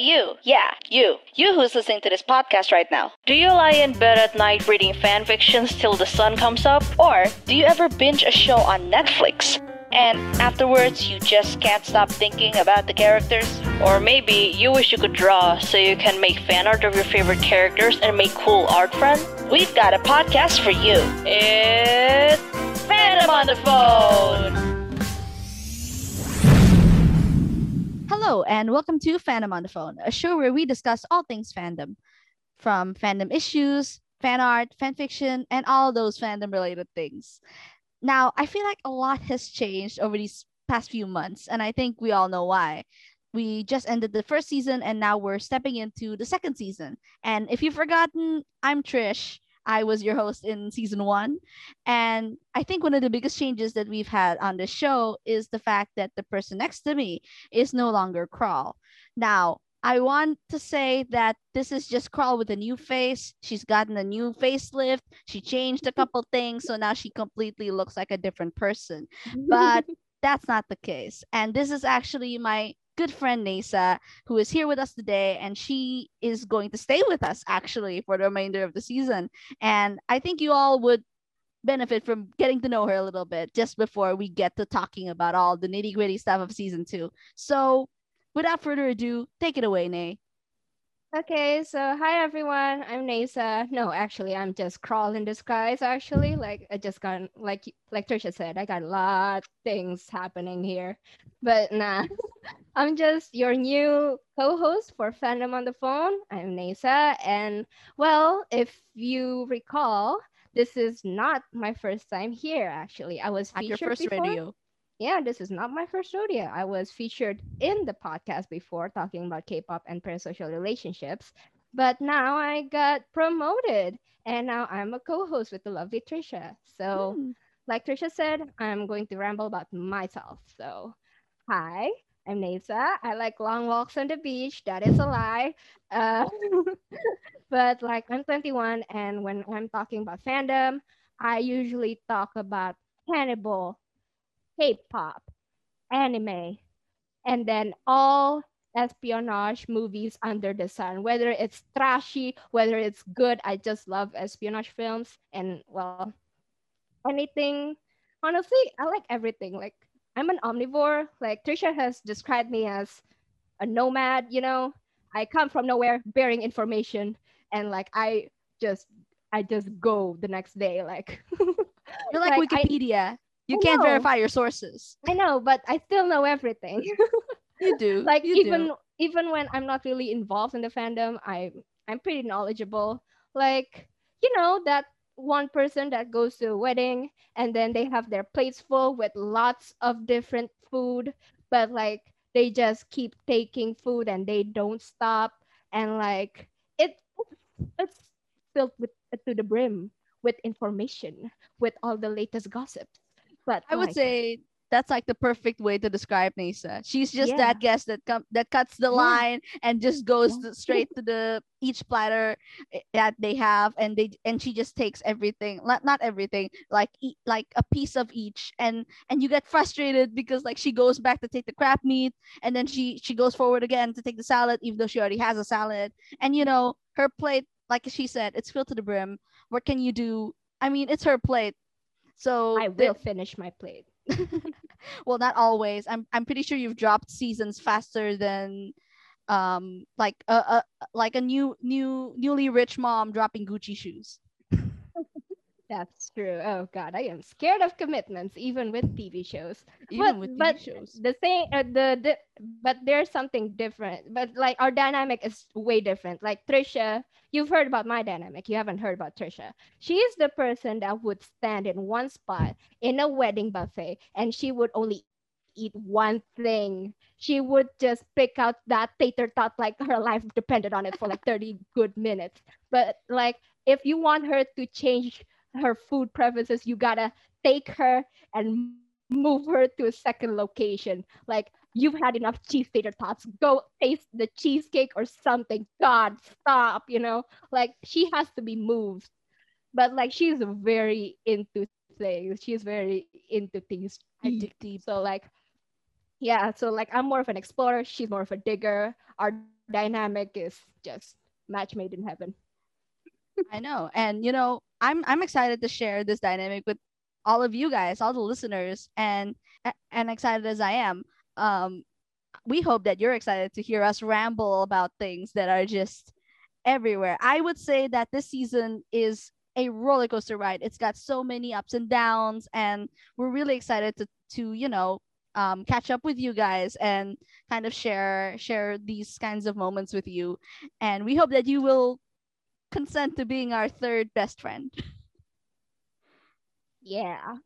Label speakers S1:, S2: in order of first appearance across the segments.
S1: you. Yeah, you. You who's listening to this podcast right now. Do you lie in bed at night reading fan fictions till the sun comes up? Or do you ever binge a show on Netflix? And afterwards, you just can't stop thinking about the characters? Or maybe you wish you could draw so you can make fan art of your favorite characters and make cool art friends? We've got a podcast for you. It's Fandom on the Phone!
S2: Hello, and welcome to Fandom on the Phone, a show where we discuss all things fandom, from fandom issues, fan art, fan fiction, and all those fandom related things. Now, I feel like a lot has changed over these past few months, and I think we all know why. We just ended the first season, and now we're stepping into the second season. And if you've forgotten, I'm Trish. I was your host in season one. And I think one of the biggest changes that we've had on the show is the fact that the person next to me is no longer Crawl. Now, I want to say that this is just Crawl with a new face. She's gotten a new facelift. She changed a couple things. So now she completely looks like a different person. But that's not the case. And this is actually my good friend Nasa, who is here with us today, and she is going to stay with us actually for the remainder of the season. And I think you all would benefit from getting to know her a little bit just before we get to talking about all the nitty gritty stuff of season two. So, without further ado, take it away, Nay.
S3: Okay, so hi everyone. I'm Nasa. No, actually, I'm just crawl in disguise. Actually, like I just got like like Trisha said, I got a lot things happening here, but nah, I'm just your new co-host for Fandom on the Phone. I'm Nasa, and well, if you recall, this is not my first time here. Actually, I was
S2: At your first
S3: before
S2: radio.
S3: Yeah, this is not my first rodeo. I was featured in the podcast before talking about K-pop and parasocial relationships, but now I got promoted and now I'm a co-host with the lovely Trisha. So,
S2: Hmm.
S3: like Trisha said, I'm going to ramble about myself. So, hi, I'm Nasa. I like long walks on the beach. That is a lie. Uh, but like I'm 21 and when I'm talking about fandom, I usually talk about Hannibal, K-pop, anime, and then all espionage movies under the sun. Whether it's trashy, whether it's good, I just love espionage films. And well, anything. Honestly, I like everything. Like I'm an omnivore. Like Trisha has described me as a nomad. You know, I come from nowhere, bearing information, and like I just, I just go the next day. Like
S2: You're like,
S3: Like, I-
S2: Wikipedia. You
S3: I
S2: can't
S3: know.
S2: verify your sources.
S3: I know, but I still know everything.
S2: You do.
S3: like
S2: you
S3: even
S2: do.
S3: even when I'm not really involved in the fandom, I I'm pretty knowledgeable. Like you know that one person that goes to a wedding and then they have their plates full with lots of different food, but like they just keep taking food and they don't stop and like it it's filled with to the brim with information with all the latest gossips. But
S2: I would say that's like the perfect way to describe Nasa. She's just
S3: Yeah.
S2: that guest that com- that cuts the
S3: Yeah.
S2: line and just goes
S3: Yeah.
S2: to- straight to the each platter eh, that they have, and they and she just takes everything, not not everything, like eat, like a piece of each, and and you get frustrated because like she goes back to take the crab meat, and then she she goes forward again to take the salad, even though she already has a salad, and you know her plate, like she said, it's filled to the brim. What can you do? I mean, it's her plate. So
S3: I will finish my plate.
S2: well not always i'm i'm pretty sure you've dropped seasons faster than um like a, a like a new new newly rich mom dropping gucci shoes
S3: That's true. Oh God, I am scared of commitments, even with TV shows.
S2: even
S3: but,
S2: with TV
S3: but
S2: shows
S3: the same, uh, the, the but there's something different. But like our dynamic is way different. Like Trisha, you've heard about my dynamic. You haven't heard about Trisha. She is the person that would stand in one spot in a wedding buffet, and she would only eat one thing. She would just pick out that tater tot like her life depended on it for like 30 good minutes. But like if you want her to change her food preferences, you gotta take her and move her to a second location. Like you've had enough cheese tater tots. Go taste the cheesecake or something. God, stop. You know, like she has to be moved. But like she's very into things. She's very into things. Deep. So like, yeah. So like I'm more of an explorer. She's more of a digger. Our dynamic is just match made in heaven.
S2: I know. And you know, I'm I'm excited to share this dynamic with all of you guys, all the listeners, and and excited as I am. Um, we hope that you're excited to hear us ramble about things that are just everywhere. I would say that this season is a roller coaster ride. It's got so many ups and downs, and we're really excited to to you know um, catch up with you guys and kind of share share these kinds of moments with you. And we hope that you will consent to being our third best friend.
S3: Yeah.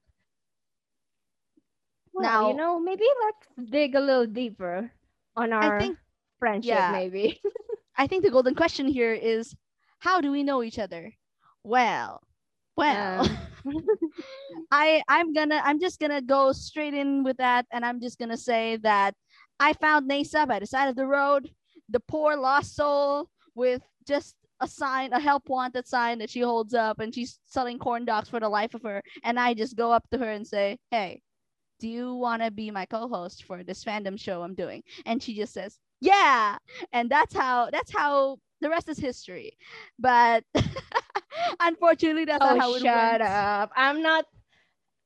S3: Well,
S2: Now-
S3: you know, maybe let's dig a little deeper on our
S2: I think
S3: friendship,
S2: yeah.
S3: maybe.
S2: I think the golden question here is how do we know each other? Well, well,
S3: Um,
S2: I I'm gonna I'm just gonna go straight in with that, and I'm just gonna say that I found Nasa by the side of the road, the poor lost soul with just a sign, a help wanted sign that she holds up, and she's selling corn dogs for the life of her. And I just go up to her and say, "Hey, do you want to be my co-host for this fandom show I'm doing?" And she just says, "Yeah," and that's how that's how the rest is history. But unfortunately, that's
S3: oh,
S2: not how it
S3: shut
S2: went.
S3: up. I'm not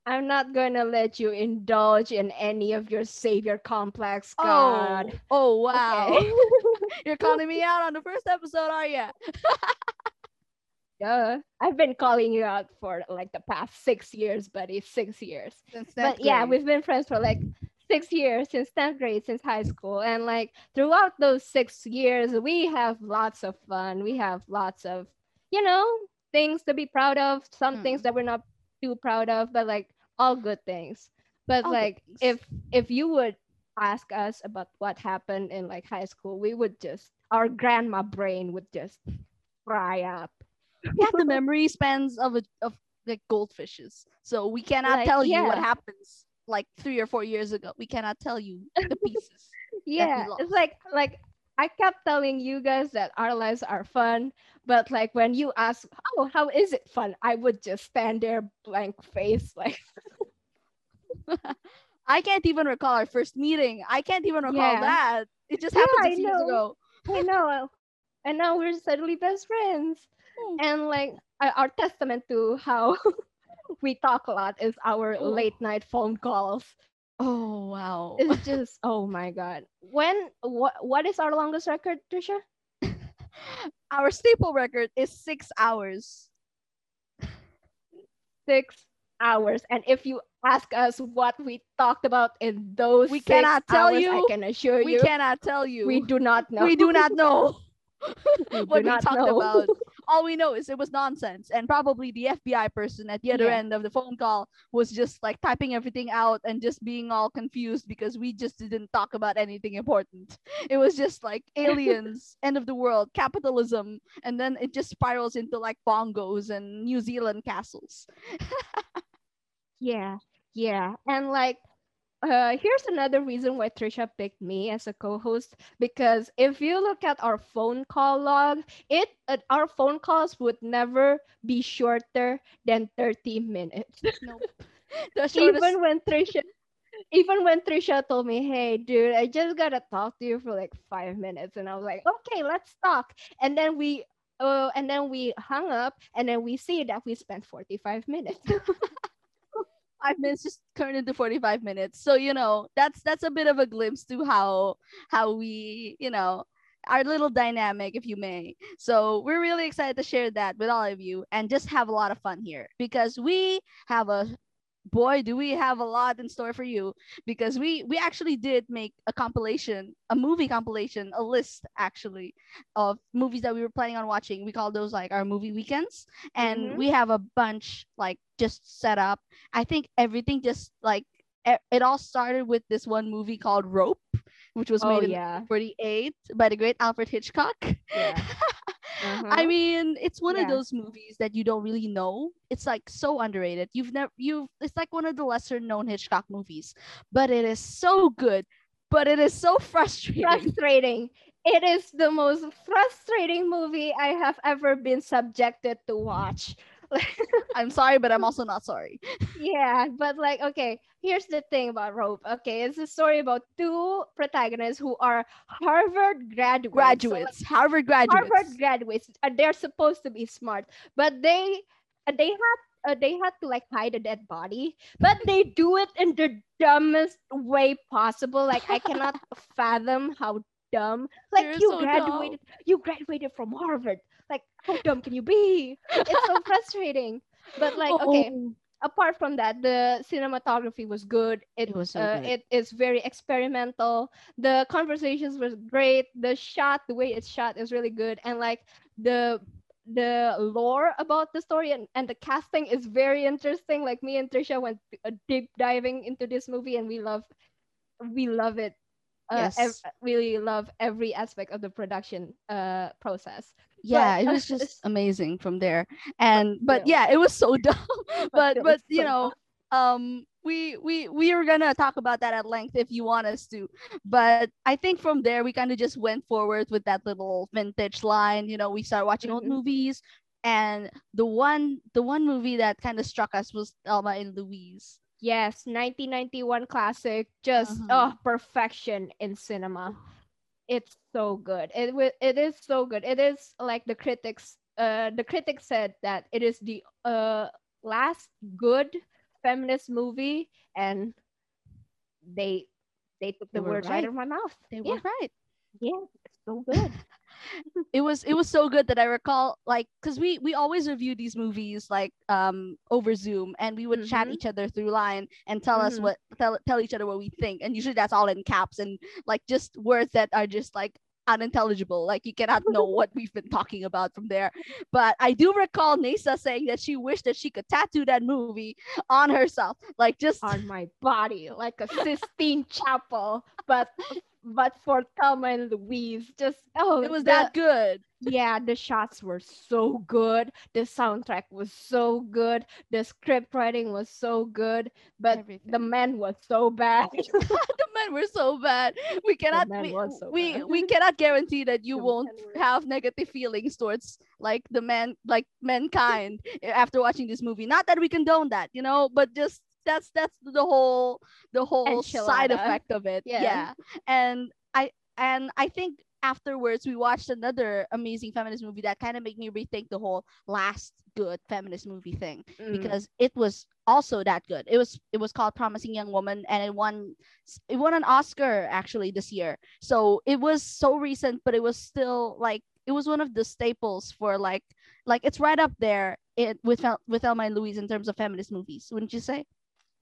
S3: I'm not gonna let you indulge in any of your savior complex, God.
S2: Oh, oh wow.
S3: Okay.
S2: You're calling me out on the first episode, are you?
S3: Duh. I've been calling you out for like the past six years, buddy. Six years.
S2: Since
S3: but yeah, we've been friends for like six years since 10th grade, since high school. And like throughout those six years, we have lots of fun. We have lots of, you know, things to be proud of, some things
S2: Mm.
S3: that we're not too proud of, but like all good things. But
S2: All
S3: like if if you would ask us about what happened in like high school, we would just our grandma brain would just fry up.
S2: we have the memory spans of a, of like goldfishes, so we cannot
S3: Like,
S2: tell you what happens like three or four years ago. We cannot tell you the pieces.
S3: yeah it's like like i kept telling you guys that our lives are fun but like when you ask oh how is it fun i would just stand there blank face like
S2: I can't even recall our first meeting. I can't even recall
S3: Yeah.
S2: that. It just
S3: Yeah,
S2: happened
S3: I
S2: six years
S3: know.
S2: ago.
S3: i know and now we're suddenly best friends
S2: Hmm.
S3: and like our testament to how we talk a lot is our
S2: Oh.
S3: late night phone calls
S2: Oh wow.
S3: it's just oh my god when what what is our longest record trisha
S2: Our staple record is six hours.
S3: six hours. And if you ask us what we talked about in those
S2: We
S3: six
S2: cannot tell
S3: hours,
S2: you.
S3: I can assure
S2: We
S3: you, we
S2: cannot tell you.
S3: we do not know.
S2: We do not know what we talked
S3: know.
S2: about. All we know is it was nonsense, and probably the FBI person at the other
S3: Yeah.
S2: end of the phone call was just like typing everything out and just being all confused because we just didn't talk about anything important. It was just like aliens, end of the world, capitalism, and then it just spirals into like bongos and New Zealand castles.
S3: Yeah, yeah. And like, uh, here's another reason why Trisha picked me as a co-host because if you look at our phone call log, it uh, our phone calls would never be shorter than 30 minutes.
S2: Nope. The shortest
S3: even when Trisha even when Trisha told me, hey dude, I just gotta talk to you for like five minutes. And I was like, okay, let's talk. And then we uh, and then we hung up and then we see that we spent 45 minutes.
S2: Five minutes just turned into 45 minutes. So you know that's that's a bit of a glimpse to how how we you know our little dynamic if you may. So we're really excited to share that with all of you and just have a lot of fun here because we have a boy do we have a lot in store for you because we we actually did make a compilation a movie compilation a list actually of movies that we were planning on watching we call those like our movie weekends and
S3: Mhm.
S2: we have a bunch like just set up i think everything just like it all started with this one movie called rope which was
S3: oh
S2: made in
S3: yeah.
S2: 48 by the great alfred hitchcock
S3: Yeah.
S2: I
S3: Uh-huh.
S2: mean, it's one of those movies that you don't really know. It's like so underrated. You've never you it's like one of the lesser known Hitchcock movies, but it is so good. But it is so frustrating.
S3: frustrating. It is the most frustrating movie I have ever been subjected to watch.
S2: I'm sorry, but I'm also not sorry.
S3: yeah, but like, okay, here's the thing about Rope. Okay, it's a story about two protagonists who are Harvard graduates. So, like,
S2: Graduates, Harvard graduates.
S3: Harvard graduates. Uh, they're supposed to be smart, but they uh, they have uh, they had to like hide a dead body, but they do it in the dumbest way possible. Like I cannot fathom how dumb. Like
S2: They're
S3: you
S2: so
S3: graduated, you graduated from Harvard. Like how dumb can you be? It's so frustrating. But like okay,
S2: Oh,
S3: apart from that, the cinematography was good. It,
S2: It was so
S3: uh,
S2: good.
S3: it is very experimental. The conversations was great. The shot, the way it's shot is really good. And like the the lore about the story and, and the casting is very interesting. Like me and Trisha went uh, deep diving into this movie and we love we love it. Uh, ev-
S2: Yes.
S3: really love every aspect of the production uh process.
S2: yeah,
S3: but,
S2: it
S3: uh,
S2: was just amazing from there. And but yeah, it was so dumb. but but you
S3: so
S2: know, um we we we are gonna talk about that at length if you want us to but i think from there we kind of just went forward with that little vintage line you know we started watching old
S3: Mhm.
S2: movies and the one the one movie that kind of struck us was thelma and louise
S3: Yes, 1991 classic, just
S2: Mhm.
S3: oh perfection in cinema. It's so good. It wi- it is so good. It is like the critics uh the critics said that it is the uh last good feminist movie and they they took
S2: They
S3: the words right
S2: right.
S3: out of my mouth.
S2: they
S3: yeah,
S2: were right
S3: yeah, it's so good.
S2: it was it was so good that I recall like because we we always review these movies like um over Zoom and we would chat
S3: Mhm.
S2: each other through line and tell us
S3: Mhm.
S2: what tell tell each other what we think and usually that's all in caps and like just words that are just like unintelligible like you cannot know what we've been talking about from there but I do recall Nasa saying that she wished that she could tattoo that movie on herself like just
S3: on my body like a Sistine Chapel, but but for Thelma and Louise. Just oh,
S2: it was
S3: the-
S2: that good
S3: yeah the shots were so good the soundtrack was so good the script writing was so good but the
S2: Everything.
S3: men was so bad
S2: the men were so bad. We cannot we,
S3: so
S2: we,
S3: bad.
S2: we cannot guarantee that you
S3: The
S2: won't have negative feelings towards like the man like mankind eh, after watching this movie. Not that we condone that, you know, but just that's that's the whole the whole side effect of it.
S3: Yeah.
S2: yeah. And I and I think afterwards we watched another amazing feminist movie that kind of made me rethink the whole last good feminist movie thing
S3: Mm.
S2: because it was also that good. It was it was called Promising Young Woman and it won it won an Oscar actually this year. So it was so recent, but it was still like it was one of the staples for like like it's right up there it, with with Thelma and Louise in terms of feminist movies, wouldn't you say?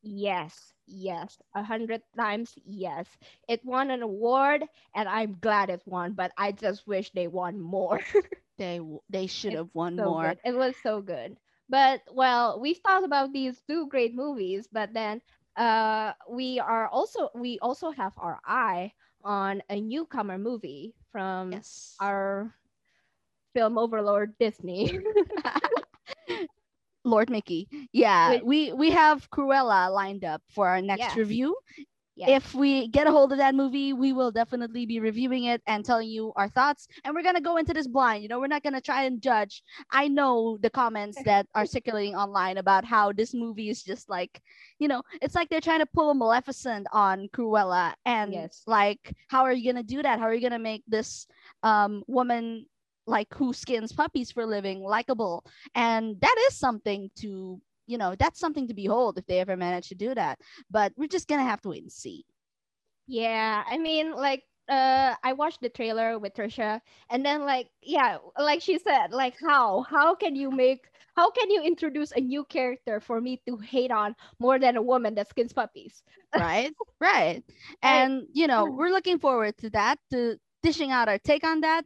S3: Yes yes a hundred times yes it won an award and i'm glad it won but i just wish they won more
S2: They they should have won
S3: so
S2: more.
S3: good. It was so good. But well, we've talked about these two great movies, but then uh we are also we also have our eye on a newcomer movie from
S2: Yes.
S3: our film overlord Disney.
S2: Lord Mickey. Yeah, we we have Cruella lined up for our next
S3: Yes.
S2: review.
S3: Yes.
S2: If we get a hold of that movie, we will definitely be reviewing it and telling you our thoughts. And we're gonna go into this blind. You know, we're not gonna try and judge. I know the comments that are circulating online about how this movie is just like, you know, it's like they're trying to pull a Maleficent on Cruella. And
S3: Yes.
S2: like, how are you gonna do that? How are you gonna make this um woman like who skins puppies for a living likable? And that is something to you know that's something to behold if they ever manage to do that. But we're just gonna have to wait and see.
S3: Yeah, I mean, like, uh, I watched the trailer with Trisha, and then, like, yeah, like she said, like, how, how can you make, how can you introduce a new character for me to hate on more than a woman that skins puppies?
S2: right right. And you know we're looking forward to that to dishing out our take on that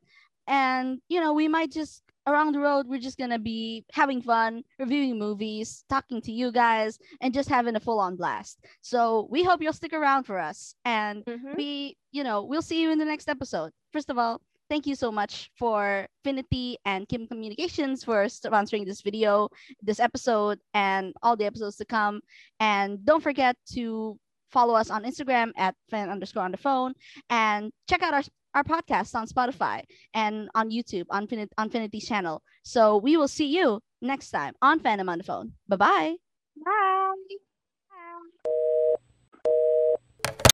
S2: and you know we might just around the road we're just gonna be having fun reviewing movies talking to you guys and just having a full-on blast. So we hope you'll stick around for us. And
S3: Mhm.
S2: we you know we'll see you in the next episode. First of all thank you so much for finity and kim communications for sponsoring this video this episode and all the episodes to come. And don't forget to follow us on instagram at fan underscore on the phone. And check out our our podcast on Spotify and on YouTube on Finit- channel. So we will see you next time on Fandom on the Phone. Bye bye.
S3: Bye.